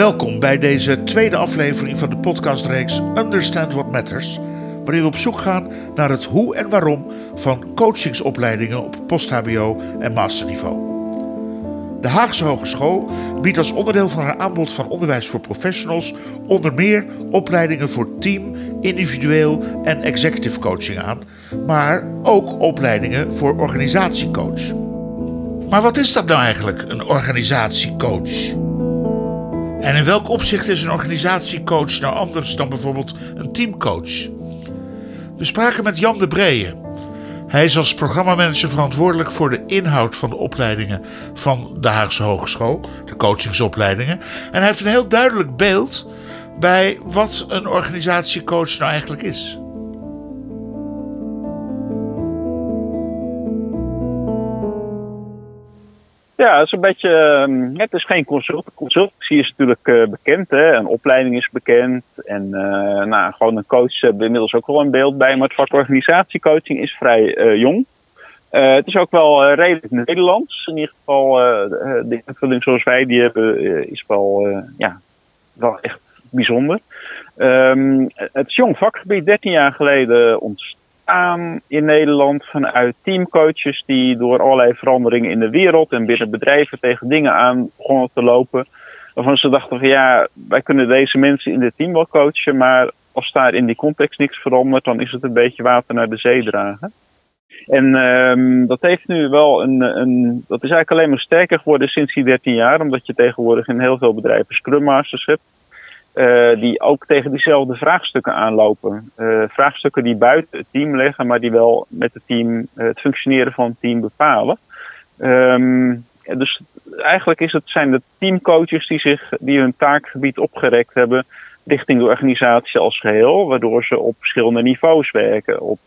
Welkom bij deze tweede aflevering van de podcastreeks Understand What Matters, waarin we op zoek gaan naar het hoe en waarom van coachingsopleidingen op post-HBO en masterniveau. De Haagse Hogeschool biedt als onderdeel van haar aanbod van onderwijs voor professionals onder meer opleidingen voor team, individueel en executive coaching aan, maar ook opleidingen voor organisatiecoach. Maar wat is dat nou eigenlijk, een organisatiecoach? En in welk opzicht is een organisatiecoach nou anders dan bijvoorbeeld een teamcoach? We spraken met Jan de Breeën. Hij is als programmamanager verantwoordelijk voor de inhoud van de opleidingen van de Haagse Hogeschool, de coachingsopleidingen. En hij heeft een heel duidelijk beeld bij wat een organisatiecoach nou eigenlijk is. Ja, het is een beetje. ehm, Het is geen consult. Consultancy is natuurlijk eh, bekend, hè? een opleiding is bekend. En eh, nou, gewoon een coach hebben we inmiddels ook wel een beeld bij. Maar het vak organisatiecoaching is vrij eh, jong. Het is ook wel redelijk Nederlands. In ieder geval, de, invulling zoals wij die hebben, is wel, ja, wel echt bijzonder. Ehm, het is jong vakgebied, 13 jaar geleden ontstaan in Nederland vanuit teamcoaches die door allerlei veranderingen in de wereld en binnen bedrijven tegen dingen aan begonnen te lopen. Waarvan ze dachten van ja, wij kunnen deze mensen in het team wel coachen, maar als daar in die context niks verandert, dan is het een beetje water naar de zee dragen. En ehm, dat heeft nu wel een, een. Dat is eigenlijk alleen maar sterker geworden sinds die 13 jaar, omdat je tegenwoordig in heel veel bedrijven Scrum Masters hebt. Eh, die ook tegen diezelfde vraagstukken aanlopen. Eh, vraagstukken die buiten het team liggen, maar die wel met het team, eh, het functioneren van het team bepalen. Ehm, dus eigenlijk is het, zijn de teamcoaches die, zich, die hun taakgebied opgerekt hebben richting de organisatie als geheel, waardoor ze op verschillende niveaus werken. Op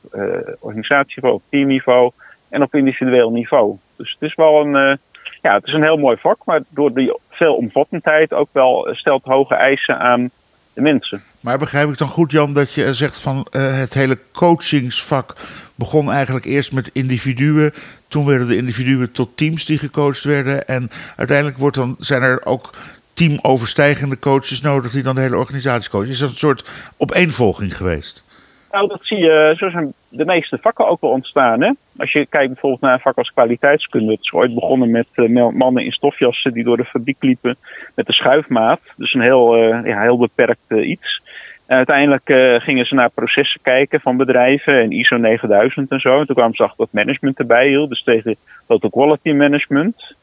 organisatieniveau, op teamniveau en op individueel niveau. Dus het is wel een, ja, het is een heel mooi vak, maar door die veelomvattendheid ook wel eh, stelt hoge eisen aan de mensen. Maar begrijp ik dan goed, Jan, dat je zegt van eh, het hele coachingsvak begon eigenlijk eerst met individuen. Toen werden de individuen tot teams die gecoacht werden. En uiteindelijk wordt dan, zijn er ook teamoverstijgende coaches nodig die dan de hele organisatie coachen. Is dat een soort opeenvolging geweest? Nou, dat zie je, zo zijn de meeste vakken ook wel ontstaan. Hè? Als je kijkt bijvoorbeeld naar een vak als kwaliteitskunde. Het is ooit begonnen met eh, mannen in stofjassen die door de fabriek liepen met de schuifmaat. Dus een heel, eh, ja, heel beperkt eh, iets. En uiteindelijk gingen ze naar processen kijken van bedrijven en ISO 9000 en zo. En toen kwamen ze achter dat management erbij hield, dus tegen total quality management.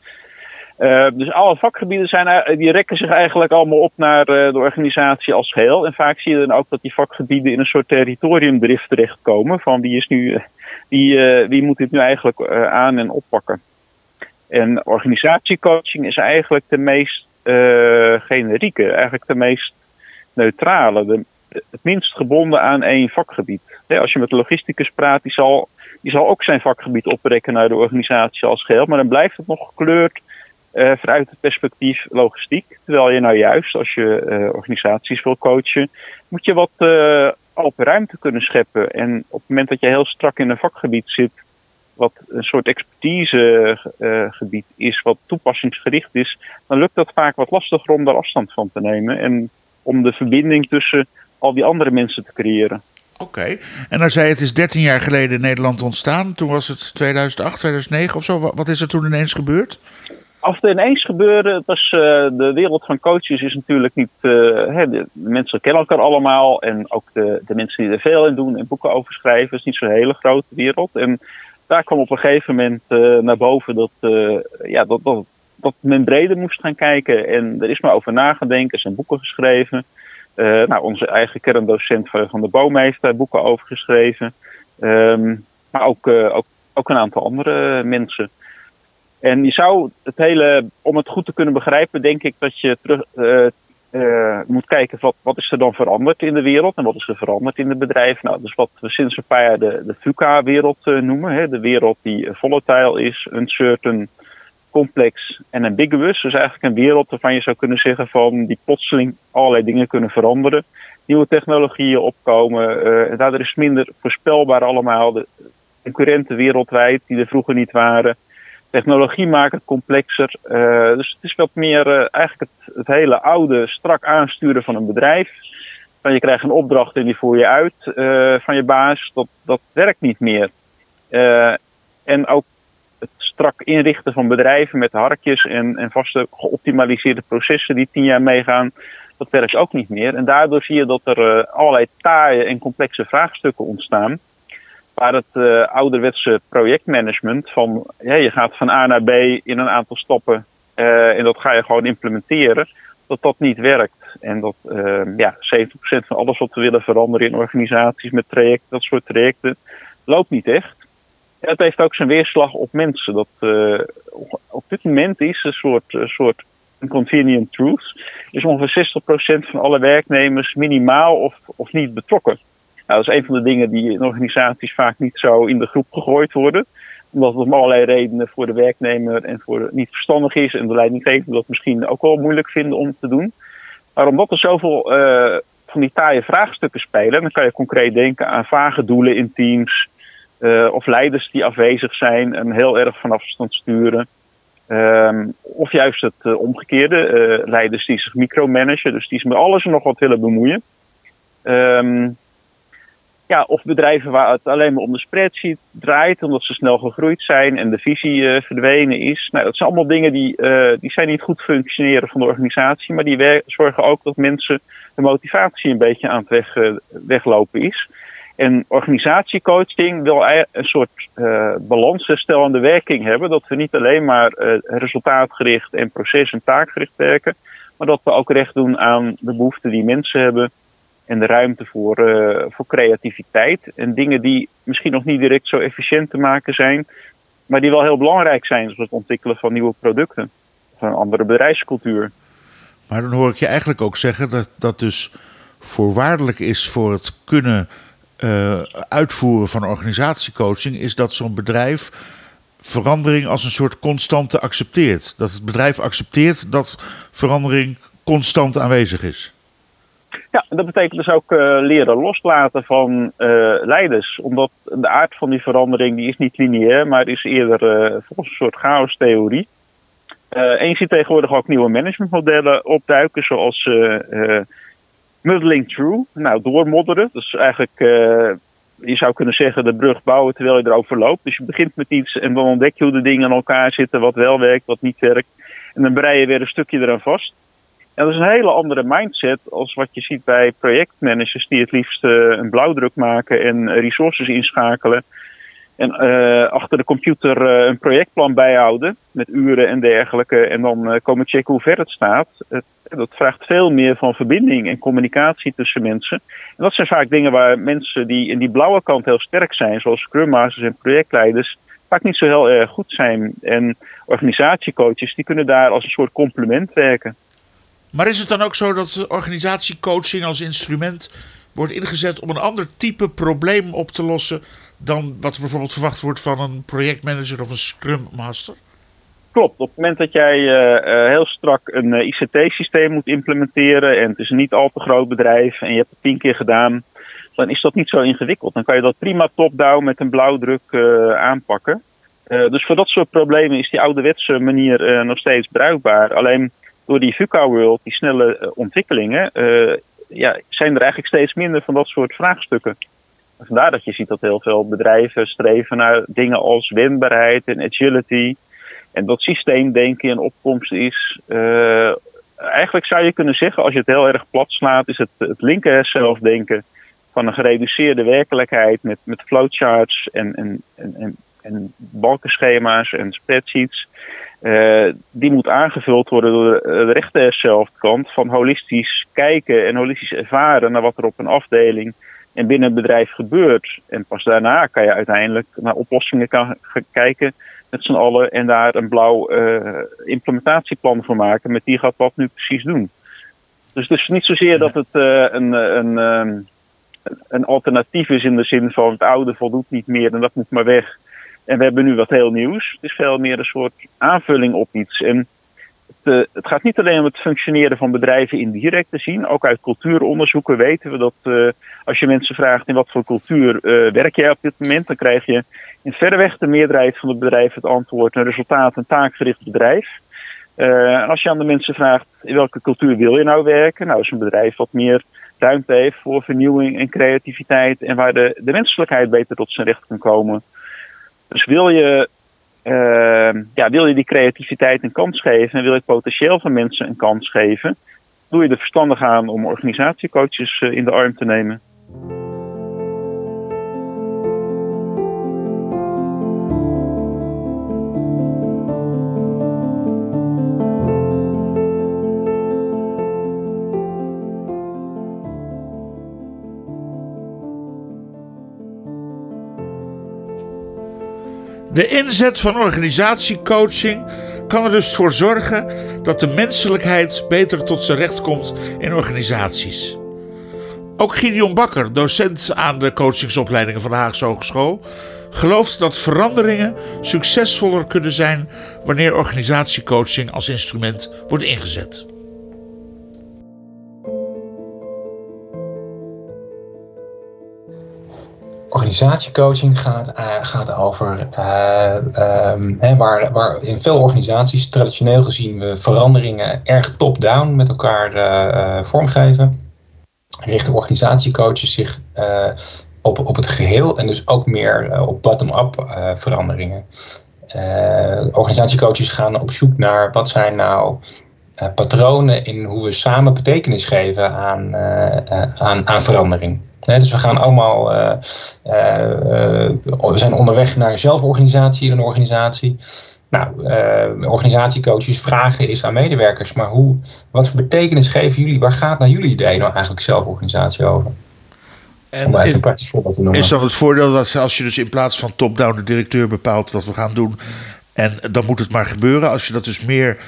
Uh, dus alle vakgebieden zijn, eh, die rekken zich eigenlijk allemaal op naar uh, de organisatie als geheel. En vaak zie je dan ook dat die vakgebieden in een soort territoriumdrift terechtkomen. Van wie, is nu, wie, wie moet dit nu eigenlijk aan en oppakken? En organisatiecoaching is eigenlijk de meest generieke, eigenlijk de meest neutrale, de, het minst gebonden aan één vakgebied. Als je met de logisticus praat, die zal, die zal ook zijn vakgebied oprekken naar de organisatie als geheel. Maar dan blijft het nog gekleurd uh, vanuit het perspectief logistiek. Terwijl je nou juist, als je uh, organisaties wil coachen, moet je wat uh, open ruimte kunnen scheppen. En op het moment dat je heel strak in een vakgebied zit, wat een soort expertisegebied is, wat toepassingsgericht is, dan lukt dat vaak wat lastiger om daar afstand van te nemen. En om de verbinding tussen al die andere mensen te creëren. Oké, en dan zei je, het is 13 jaar geleden in Nederland ontstaan. Toen was het 2008, 2009 of zo. Wat is er toen ineens gebeurd? Als het ineens gebeurde, het was, uh, de wereld van coaches is natuurlijk niet. Uh, hè, de, mensen kennen elkaar allemaal en ook de, de mensen die er veel in doen en boeken over schrijven, is niet zo'n hele grote wereld. En daar kwam op een gegeven moment uh, naar boven dat, ja, dat, dat, dat men breder moest gaan kijken. En er is maar over nagedenken, er zijn boeken geschreven. nou, onze eigen kerndocent van de Boom heeft daar boeken over geschreven. Um, maar ook, ook, ook een aantal andere mensen. En je zou het hele, om het goed te kunnen begrijpen, denk ik dat je terug uh, uh, moet kijken wat, wat is er dan veranderd in de wereld en wat is er veranderd in het bedrijf. Nou, dus wat we sinds een paar jaar de, de VUCA-wereld uh, noemen. Hè, de wereld die volatile is, uncertain, complex en ambiguous. Dus eigenlijk een wereld waarvan je zou kunnen zeggen van die plotseling allerlei dingen kunnen veranderen. nieuwe technologieën opkomen. Daardoor is minder voorspelbaar allemaal. De concurrenten wereldwijd die er vroeger niet waren. Technologie maakt het complexer. Uh, dus het is wat meer uh, eigenlijk het, hele oude, strak aansturen van een bedrijf. Van je krijgt een opdracht en die voer je uit van je baas. Dat, dat werkt niet meer. en ook het strak inrichten van bedrijven met harkjes en, en vaste geoptimaliseerde processen die tien jaar meegaan dat werkt ook niet meer. En daardoor zie je dat er allerlei taaie en complexe vraagstukken ontstaan. Waar het uh, ouderwetse projectmanagement van ja, je gaat van A naar B in een aantal stappen uh, en dat ga je gewoon implementeren, dat dat niet werkt. En dat ja, 70% van alles wat we willen veranderen in organisaties met trajecten, dat soort trajecten, loopt niet echt. Het heeft ook zijn weerslag op mensen. Dat op dit moment is een soort, soort convenient truth, is ongeveer 60% van alle werknemers minimaal of, of niet betrokken. Nou, dat is een van de dingen die in organisaties vaak niet zo in de groep gegooid worden. Omdat het om allerlei redenen voor de werknemer en voor niet verstandig is. En de leidinggevende dat misschien ook wel moeilijk vinden om te doen. Maar omdat er zoveel uh, van die taaie vraagstukken spelen, dan kan je concreet denken aan vage doelen in teams. Uh, of leiders die afwezig zijn en heel erg van afstand sturen. Um, of juist het uh, omgekeerde, leiders die zich micromanagen, dus die zich met alles en nog wat willen bemoeien. Um, ja, of bedrijven waar het alleen maar om de spreadsheet draait, omdat ze snel gegroeid zijn en de visie uh, verdwenen is. Nou, dat zijn allemaal dingen die, die zijn niet goed functioneren van de organisatie, maar die zorgen ook dat mensen de motivatie een beetje aan het weg, weglopen is. En organisatiecoaching wil een soort uh, balansherstellende werking hebben. Dat we niet alleen maar resultaatgericht en proces- en taakgericht werken. Maar dat we ook recht doen aan de behoeften die mensen hebben. En de ruimte voor, uh, voor creativiteit. En dingen die misschien nog niet direct zo efficiënt te maken zijn. Maar die wel heel belangrijk zijn. Zoals het ontwikkelen van nieuwe producten. Of een andere bedrijfscultuur. Maar dan hoor ik je eigenlijk ook zeggen dat dat dus voorwaardelijk is voor het kunnen uh, uitvoeren van organisatiecoaching is dat zo'n bedrijf verandering als een soort constante accepteert. Dat het bedrijf accepteert dat verandering constant aanwezig is. Ja, dat betekent dus ook uh, leren loslaten van uh, leiders. Omdat de aard van die verandering die is niet lineair, maar is eerder uh, volgens een soort chaos-theorie. en je ziet tegenwoordig ook nieuwe managementmodellen opduiken, zoals muddling through, nou doormodderen. Dus eigenlijk, uh, je zou kunnen zeggen, de brug bouwen terwijl je erover loopt. Dus je begint met iets en dan ontdek je hoe de dingen aan elkaar zitten, wat wel werkt, wat niet werkt. En dan brei je weer een stukje eraan vast. En dat is een hele andere mindset als wat je ziet bij projectmanagers die het liefst uh, een blauwdruk maken en resources inschakelen. En uh, achter de computer uh, een projectplan bijhouden met uren en dergelijke. En dan komen checken hoe ver het staat. Dat vraagt veel meer van verbinding en communicatie tussen mensen. En dat zijn vaak dingen waar mensen die in die blauwe kant heel sterk zijn, zoals Scrum Masters en projectleiders, vaak niet zo heel erg goed zijn. En organisatiecoaches die kunnen daar als een soort complement werken. Maar is het dan ook zo dat organisatiecoaching als instrument wordt ingezet om een ander type probleem op te lossen dan wat bijvoorbeeld verwacht wordt van een projectmanager of een Scrum Master? Klopt. Op het moment dat jij uh, heel strak een uh, ICT-systeem moet implementeren en het is een niet al te groot bedrijf en je hebt het tien keer gedaan, dan is dat niet zo ingewikkeld. Dan kan je dat prima top-down met een blauwdruk aanpakken. dus voor dat soort problemen is die ouderwetse manier nog steeds bruikbaar. Alleen door die VUCA World, die snelle ontwikkelingen, ja, zijn er eigenlijk steeds minder van dat soort vraagstukken. Vandaar dat je ziet dat heel veel bedrijven streven naar dingen als wendbaarheid en agility. En dat systeemdenken in opkomst is. Uh, eigenlijk zou je kunnen zeggen, als je het heel erg plat slaat, is het, het linker zelfdenken van een gereduceerde werkelijkheid met, met flowcharts en, en, en, en, balkenschema's en spreadsheets. Uh, die moet aangevuld worden door de rechter van holistisch kijken en holistisch ervaren naar wat er op een afdeling en binnen een bedrijf gebeurt. En pas daarna kan je uiteindelijk naar oplossingen kan kijken met z'n allen en daar een blauw uh, implementatieplan voor maken met die gaat wat nu precies doen. Dus het is niet zozeer dat het uh, een, een, um, een alternatief is in de zin van het oude voldoet niet meer en dat moet maar weg. En we hebben nu wat heel nieuws. Het is veel meer een soort aanvulling op iets. En het, het, gaat niet alleen om het functioneren van bedrijven indirect te zien. Ook uit cultuuronderzoeken weten we dat als je mensen vraagt in wat voor cultuur werk jij op dit moment, dan krijg je in verreweg de meerderheid van de bedrijven het antwoord een resultaat- en taakgericht bedrijf. als je aan de mensen vraagt in welke cultuur wil je nou werken, nou is een bedrijf wat meer ruimte heeft voor vernieuwing en creativiteit en waar de, de menselijkheid beter tot zijn recht kan komen. Dus wil je, uh, ja, wil je die creativiteit een kans geven en wil je potentieel van mensen een kans geven, doe je er verstandig aan om organisatiecoaches uh, in de arm te nemen. De inzet van organisatiecoaching kan er dus voor zorgen dat de menselijkheid beter tot zijn recht komt in organisaties. Ook Gideon Bakker, docent aan de coachingsopleidingen van de Haagse Hogeschool, gelooft dat veranderingen succesvoller kunnen zijn wanneer organisatiecoaching als instrument wordt ingezet. Organisatiecoaching gaat, uh, gaat over uh, um, waar, waar in veel organisaties traditioneel gezien we veranderingen erg top-down met elkaar uh, vormgeven. Richten organisatiecoaches zich op, op het geheel en dus ook meer op bottom-up veranderingen. organisatiecoaches gaan op zoek naar wat zijn nou patronen in hoe we samen betekenis geven aan, aan, aan verandering dus we gaan allemaal, uh, uh, we zijn onderweg naar zelforganisatie in een organisatie. Nou, uh, organisatiecoaches vragen is aan medewerkers, maar hoe, wat voor betekenis geven jullie, waar gaat naar jullie idee nou eigenlijk zelforganisatie over? En Om even een praktisch voorbeeld te noemen. Is dan het voordeel dat als je dus in plaats van top-down de directeur bepaalt wat we gaan doen, en dan moet het maar gebeuren, als je dat dus meer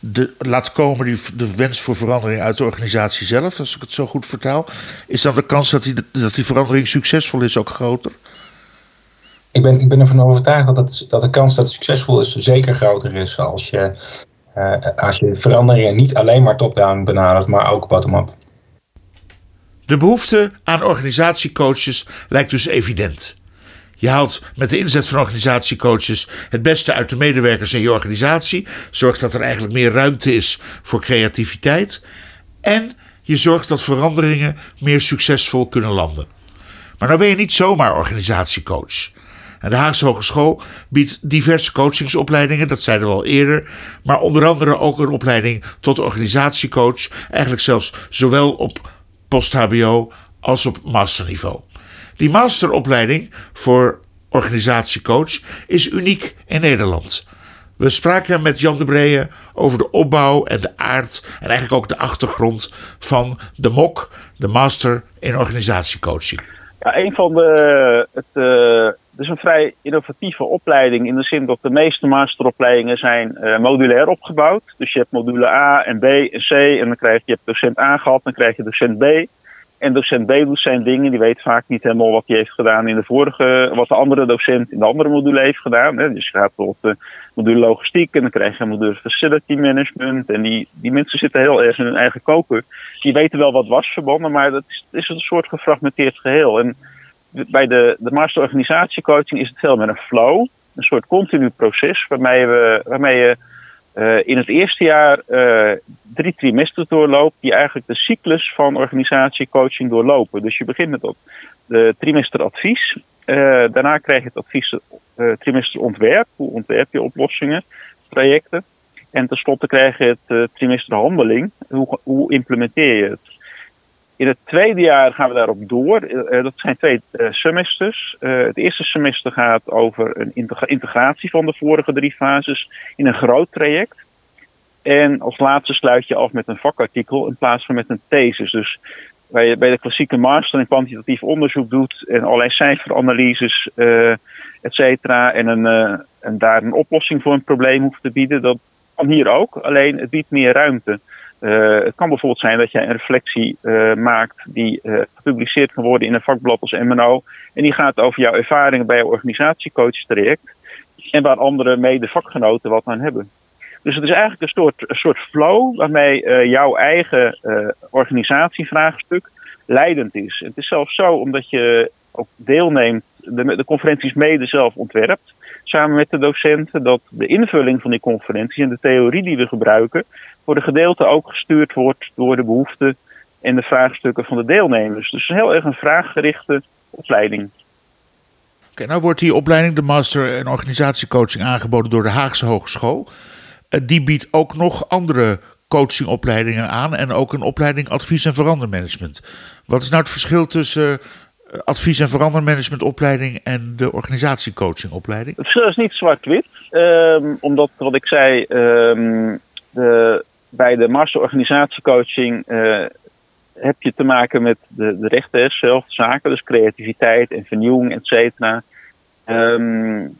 de, laat komen die, de wens voor verandering uit de organisatie zelf, als ik het zo goed vertaal, is dan de kans dat die, dat die verandering succesvol is ook groter? Ik ben, ik ben ervan overtuigd dat, het, dat de kans dat het succesvol is zeker groter is als je, uh, als je veranderingen niet alleen maar top-down benadert, maar ook bottom-up. De behoefte aan organisatiecoaches lijkt dus evident. Je haalt met de inzet van organisatiecoaches het beste uit de medewerkers in je organisatie, zorgt dat er eigenlijk meer ruimte is voor creativiteit en je zorgt dat veranderingen meer succesvol kunnen landen. Maar nou ben je niet zomaar organisatiecoach. De Haagse Hogeschool biedt diverse coachingsopleidingen, dat zeiden we al eerder, maar onder andere ook een opleiding tot organisatiecoach, eigenlijk zelfs zowel op post-HBO als op masterniveau. Die masteropleiding voor organisatiecoach is uniek in Nederland. We spraken met Jan de Breeën over de opbouw en de aard en eigenlijk ook de achtergrond van de MOC, de Master in Organisatiecoaching. Ja, een van de. Het, uh, het is een vrij innovatieve opleiding in de zin dat de meeste masteropleidingen zijn uh, modulair opgebouwd. Dus je hebt module A en B en C en dan krijg je, je hebt docent A gehad, dan krijg je docent B. En docent B doet zijn dingen. Die weet vaak niet helemaal wat hij heeft gedaan in de vorige, wat de andere docent in de andere module heeft gedaan. Hè. Dus je gaat bijvoorbeeld de module logistiek en dan krijg je module facility management. En die, die mensen zitten heel erg in hun eigen koker. Die weten wel wat was verbonden, maar dat is, is een soort gefragmenteerd geheel. En bij de, de master organisatiecoaching is het veel meer een flow. Een soort continu proces waarmee, we, waarmee je uh, in het eerste jaar uh, drie trimesters doorloopt die eigenlijk de cyclus van organisatiecoaching doorlopen. Dus je begint met dat de trimesteradvies. Uh, daarna krijg je het advies trimester ontwerp. Hoe ontwerp je oplossingen, trajecten. En tenslotte krijg je het trimester handeling. Hoe, hoe implementeer je het? In het tweede jaar gaan we daarop door. Uh, dat zijn twee uh, semesters. Uh, het eerste semester gaat over een integratie van de vorige drie fases in een groot traject. En als laatste sluit je af met een vakartikel in plaats van met een thesis. Dus waar je bij de klassieke master een kwantitatief onderzoek doet en allerlei cijferanalyses, et cetera, en, een, en daar een oplossing voor een probleem hoeft te bieden, dat kan hier ook. Alleen het biedt meer ruimte. Uh, het kan bijvoorbeeld zijn dat jij een reflectie uh, maakt die uh, gepubliceerd kan worden in een vakblad als MNO. En die gaat over jouw ervaringen bij je organisatiecoach traject. En waar andere mede vakgenoten wat aan hebben. Dus het is eigenlijk een soort, een soort flow waarmee jouw eigen organisatievraagstuk leidend is. Het is zelfs zo omdat je ook deelneemt, de, de conferenties mede zelf ontwerpt, samen met de docenten, dat de invulling van die conferenties en de theorie die we gebruiken, voor de gedeelte ook gestuurd wordt door de behoeften en de vraagstukken van de deelnemers. Dus heel erg een vraaggerichte opleiding. Oké, nou wordt die opleiding, de Master in Organisatiecoaching, aangeboden door de Haagse Hogeschool. Eh, die biedt ook nog andere coachingopleidingen aan en ook een opleiding advies- en verandermanagement. Wat is nou het verschil tussen eh, advies- en verandermanagementopleiding en de organisatiecoachingopleiding? Het verschil is niet zwart-wit, um, omdat wat ik zei, um, de, bij de master organisatiecoaching uh, heb je te maken met de, de rechten zelf, zaken, dus creativiteit en vernieuwing, et cetera. Um,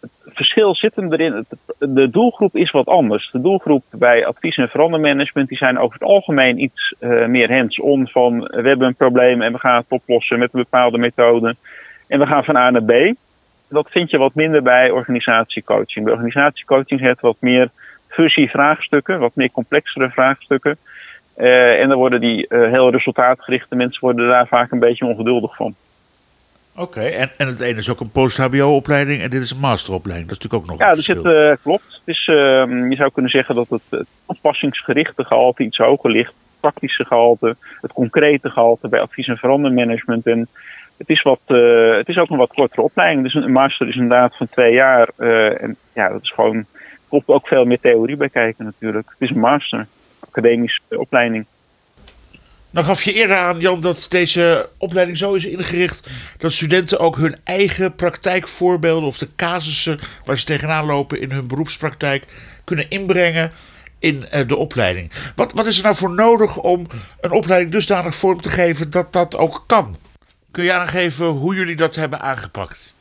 het verschil zit hem erin. De doelgroep is wat anders. De doelgroep bij advies- en verandermanagement die zijn over het algemeen iets uh, meer hands-on van we hebben een probleem en we gaan het oplossen met een bepaalde methode. En we gaan van A naar B. Dat vind je wat minder bij organisatiecoaching. Bij organisatiecoaching het wat meer fusie-vraagstukken, wat meer complexere vraagstukken. Uh, en dan worden die uh, heel resultaatgerichte mensen worden daar vaak een beetje ongeduldig van. Oké, en, en het ene is ook een post-HBO-opleiding en dit is een masteropleiding. Dat is natuurlijk ook nog ja, een verschil. Ja, dus klopt. Het is, uh, je zou kunnen zeggen dat het, het toepassingsgerichte gehalte iets hoger ligt. Het praktische gehalte, het concrete gehalte bij advies- en verandermanagement. En het is, wat, uh, het is ook een wat kortere opleiding. Dus een master is inderdaad van twee jaar. Uh, en ja, dat is gewoon, komt ook veel meer theorie bij kijken natuurlijk. Het is een master, academische opleiding. Nou gaf je eerder aan, Jan, dat deze opleiding zo is ingericht dat studenten ook hun eigen praktijkvoorbeelden of de casussen waar ze tegenaan lopen in hun beroepspraktijk kunnen inbrengen in de opleiding. Wat, wat is er nou voor nodig om een opleiding dusdanig vorm te geven dat dat ook kan? Kun je aangeven hoe jullie dat hebben aangepakt?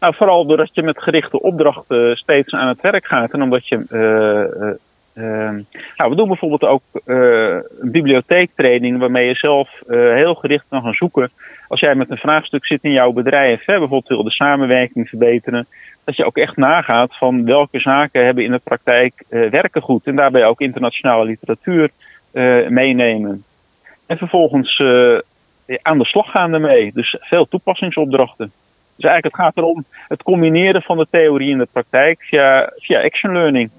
Nou, vooral doordat je met gerichte opdrachten steeds aan het werk gaat en omdat je uh, uh, Uh, nou, we doen bijvoorbeeld ook een bibliotheektraining waarmee je zelf heel gericht kan gaan zoeken. Als jij met een vraagstuk zit in jouw bedrijf, hè, bijvoorbeeld wil de samenwerking verbeteren, dat je ook echt nagaat van welke zaken hebben in de praktijk werken goed. En daarbij ook internationale literatuur meenemen. En vervolgens aan de slag gaan ermee. Dus veel toepassingsopdrachten. Dus eigenlijk het gaat erom het combineren van de theorie en de praktijk via, action learning.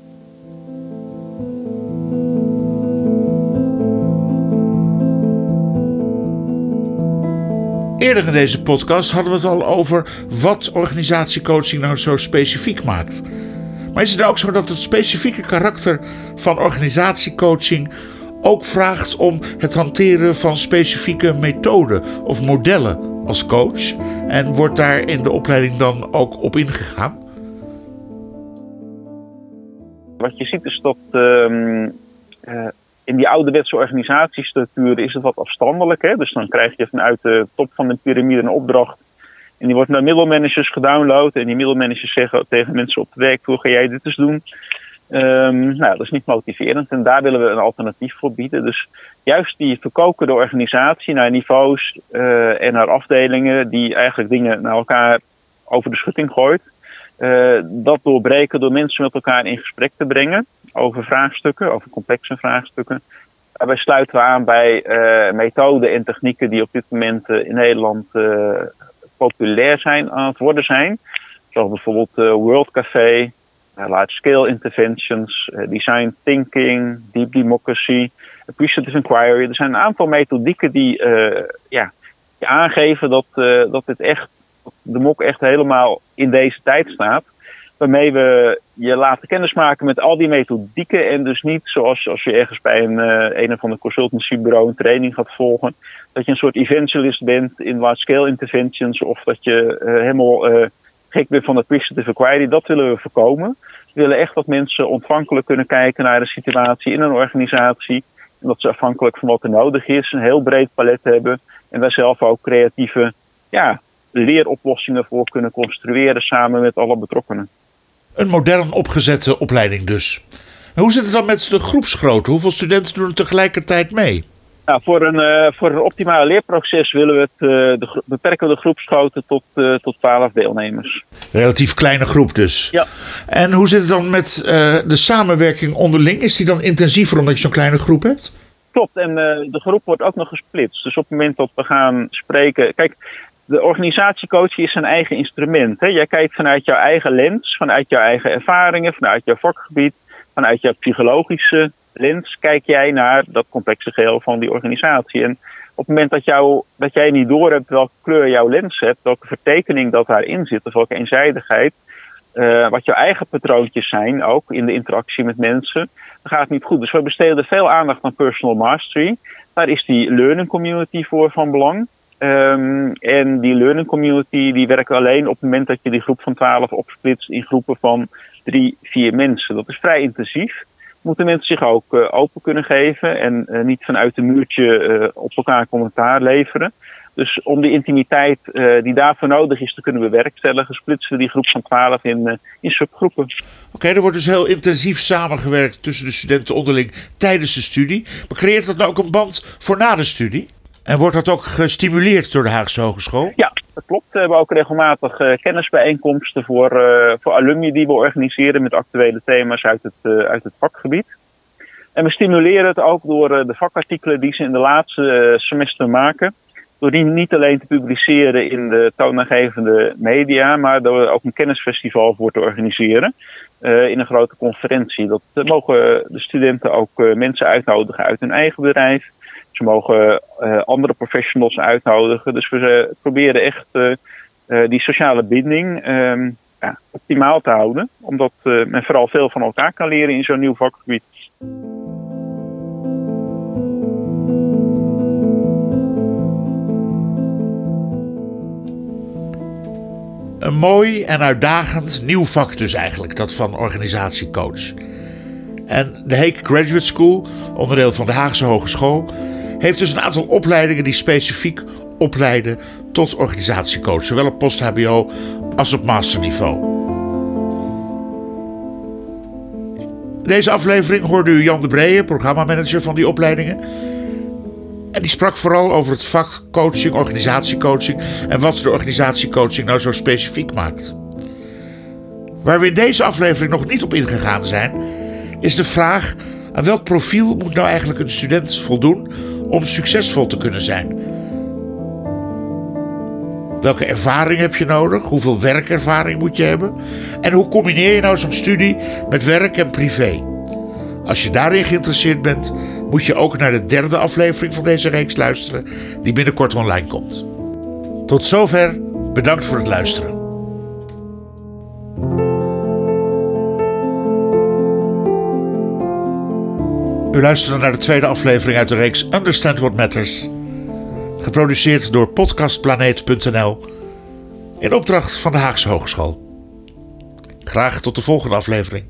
Eerder in deze podcast hadden we het al over wat organisatiecoaching nou zo specifiek maakt. Maar is het ook zo dat het specifieke karakter van organisatiecoaching ook vraagt om het hanteren van specifieke methoden of modellen als coach? En wordt daar in de opleiding dan ook op ingegaan? Wat je ziet is dat uh, uh, in die ouderwetse organisatiestructuur is het wat afstandelijk. Hè? Dus dan krijg je vanuit de top van de piramide een opdracht. En die wordt naar middelmanagers gedownload. En die middelmanagers zeggen tegen mensen op de werkvloer: ga jij dit eens doen? Um, nou, dat is niet motiverend. En daar willen we een alternatief voor bieden. Dus juist die verkokende organisatie naar niveaus uh, en naar afdelingen die eigenlijk dingen naar elkaar over de schutting gooit. Uh, dat doorbreken door mensen met elkaar in gesprek te brengen over vraagstukken, over complexe vraagstukken. Daarbij sluiten we aan bij uh, methoden en technieken die op dit moment in Nederland populair zijn aan het worden zijn. Zoals bijvoorbeeld World Café, large scale interventions, design thinking, deep democracy, appreciative inquiry. Er zijn een aantal methodieken die ja, aangeven dat, dat dit echt, de mok echt helemaal in deze tijd staat waarmee we je laten kennismaken met al die methodieken. En dus niet zoals als je ergens bij een, een of ander consultancybureau een training gaat volgen. Dat je een soort evangelist bent in large-scale interventions. Of dat je helemaal gek bent van de appreciative inquiry. Dat willen we voorkomen. We willen echt dat mensen ontvankelijk kunnen kijken naar de situatie in een organisatie. En dat ze afhankelijk van wat er nodig is een heel breed palet hebben. En daar zelf ook creatieve ja, leeroplossingen voor kunnen construeren samen met alle betrokkenen. Een modern opgezette opleiding dus. En hoe zit het dan met de groepsgrootte? Hoeveel studenten doen er tegelijkertijd mee? Nou, voor, een, uh, voor een optimale leerproces willen we het, uh, de, beperken we de groepsgrootte tot, uh, tot 12 deelnemers. Relatief kleine groep dus. Ja. En hoe zit het dan met de samenwerking onderling? Is die dan intensiever omdat je zo'n kleine groep hebt? Klopt, en de groep wordt ook nog gesplitst. Dus op het moment dat we gaan spreken. Kijk, de organisatiecoach is zijn eigen instrument. Hè? Jij kijkt vanuit jouw eigen lens, vanuit jouw eigen ervaringen, vanuit jouw vakgebied, vanuit jouw psychologische lens kijk jij naar dat complexe geheel van die organisatie. En op het moment dat, jou, dat jij niet door hebt welke kleur jouw lens hebt, welke vertekening dat daarin zit, of welke eenzijdigheid, uh, wat jouw eigen patroontjes zijn, ook in de interactie met mensen, dan gaat het niet goed. Dus we besteden veel aandacht aan personal mastery. Daar is die learning community voor van belang. Um, en die learning community die werkt alleen op het moment dat je die groep van 12 opsplitst in groepen van drie, vier mensen. Dat is vrij intensief moeten mensen zich ook uh, open kunnen geven en uh, niet vanuit een muurtje uh, op elkaar commentaar leveren. Dus om die intimiteit die daarvoor nodig is te kunnen bewerkstelligen, splitsen we die groep van 12 in, in subgroepen. Oké, okay, er wordt dus heel intensief samengewerkt tussen de studenten onderling tijdens de studie. Maar creëert dat nou ook een band voor na de studie? En wordt dat ook gestimuleerd door de Haagse Hogeschool? Ja, klopt. We hebben ook regelmatig uh, kennisbijeenkomsten voor, uh, voor alumni die we organiseren met actuele thema's uit het, uh, uit het vakgebied. En we stimuleren het ook door de vakartikelen die ze in de laatste semester maken. Door die niet alleen te publiceren in de toonaangevende media, maar door ook een kennisfestival voor te organiseren. in een grote conferentie. Dat mogen de studenten ook mensen uitnodigen uit hun eigen bedrijf ze mogen uh, andere professionals uitnodigen. Dus we uh, proberen echt uh, die sociale binding um, ja, optimaal te houden. Omdat men vooral veel van elkaar kan leren in zo'n nieuw vakgebied. Een mooi en uitdagend nieuw vak dus eigenlijk, dat van organisatiecoach. En de Heek Graduate School, onderdeel van de Haagse Hogeschool, heeft dus een aantal opleidingen die specifiek opleiden tot organisatiecoach, zowel op post-HBO als op masterniveau. Deze aflevering hoorde u Jan de Breeën, programmamanager van die opleidingen. En die sprak vooral over het vak coaching, organisatiecoaching en wat de organisatiecoaching nou zo specifiek maakt. Waar we in deze aflevering nog niet op ingegaan zijn, is de vraag aan welk profiel moet nou eigenlijk een student voldoen om succesvol te kunnen zijn? Welke ervaring heb je nodig? Hoeveel werkervaring moet je hebben? En hoe combineer je nou zo'n studie met werk en privé? Als je daarin geïnteresseerd bent, moet je ook naar de derde aflevering van deze reeks luisteren, die binnenkort online komt. Tot zover, bedankt voor het luisteren. U luisterde naar de tweede aflevering uit de reeks Understand What Matters. Geproduceerd door podcastplaneet.nl in opdracht van de Haagse Hogeschool. Graag tot de volgende aflevering.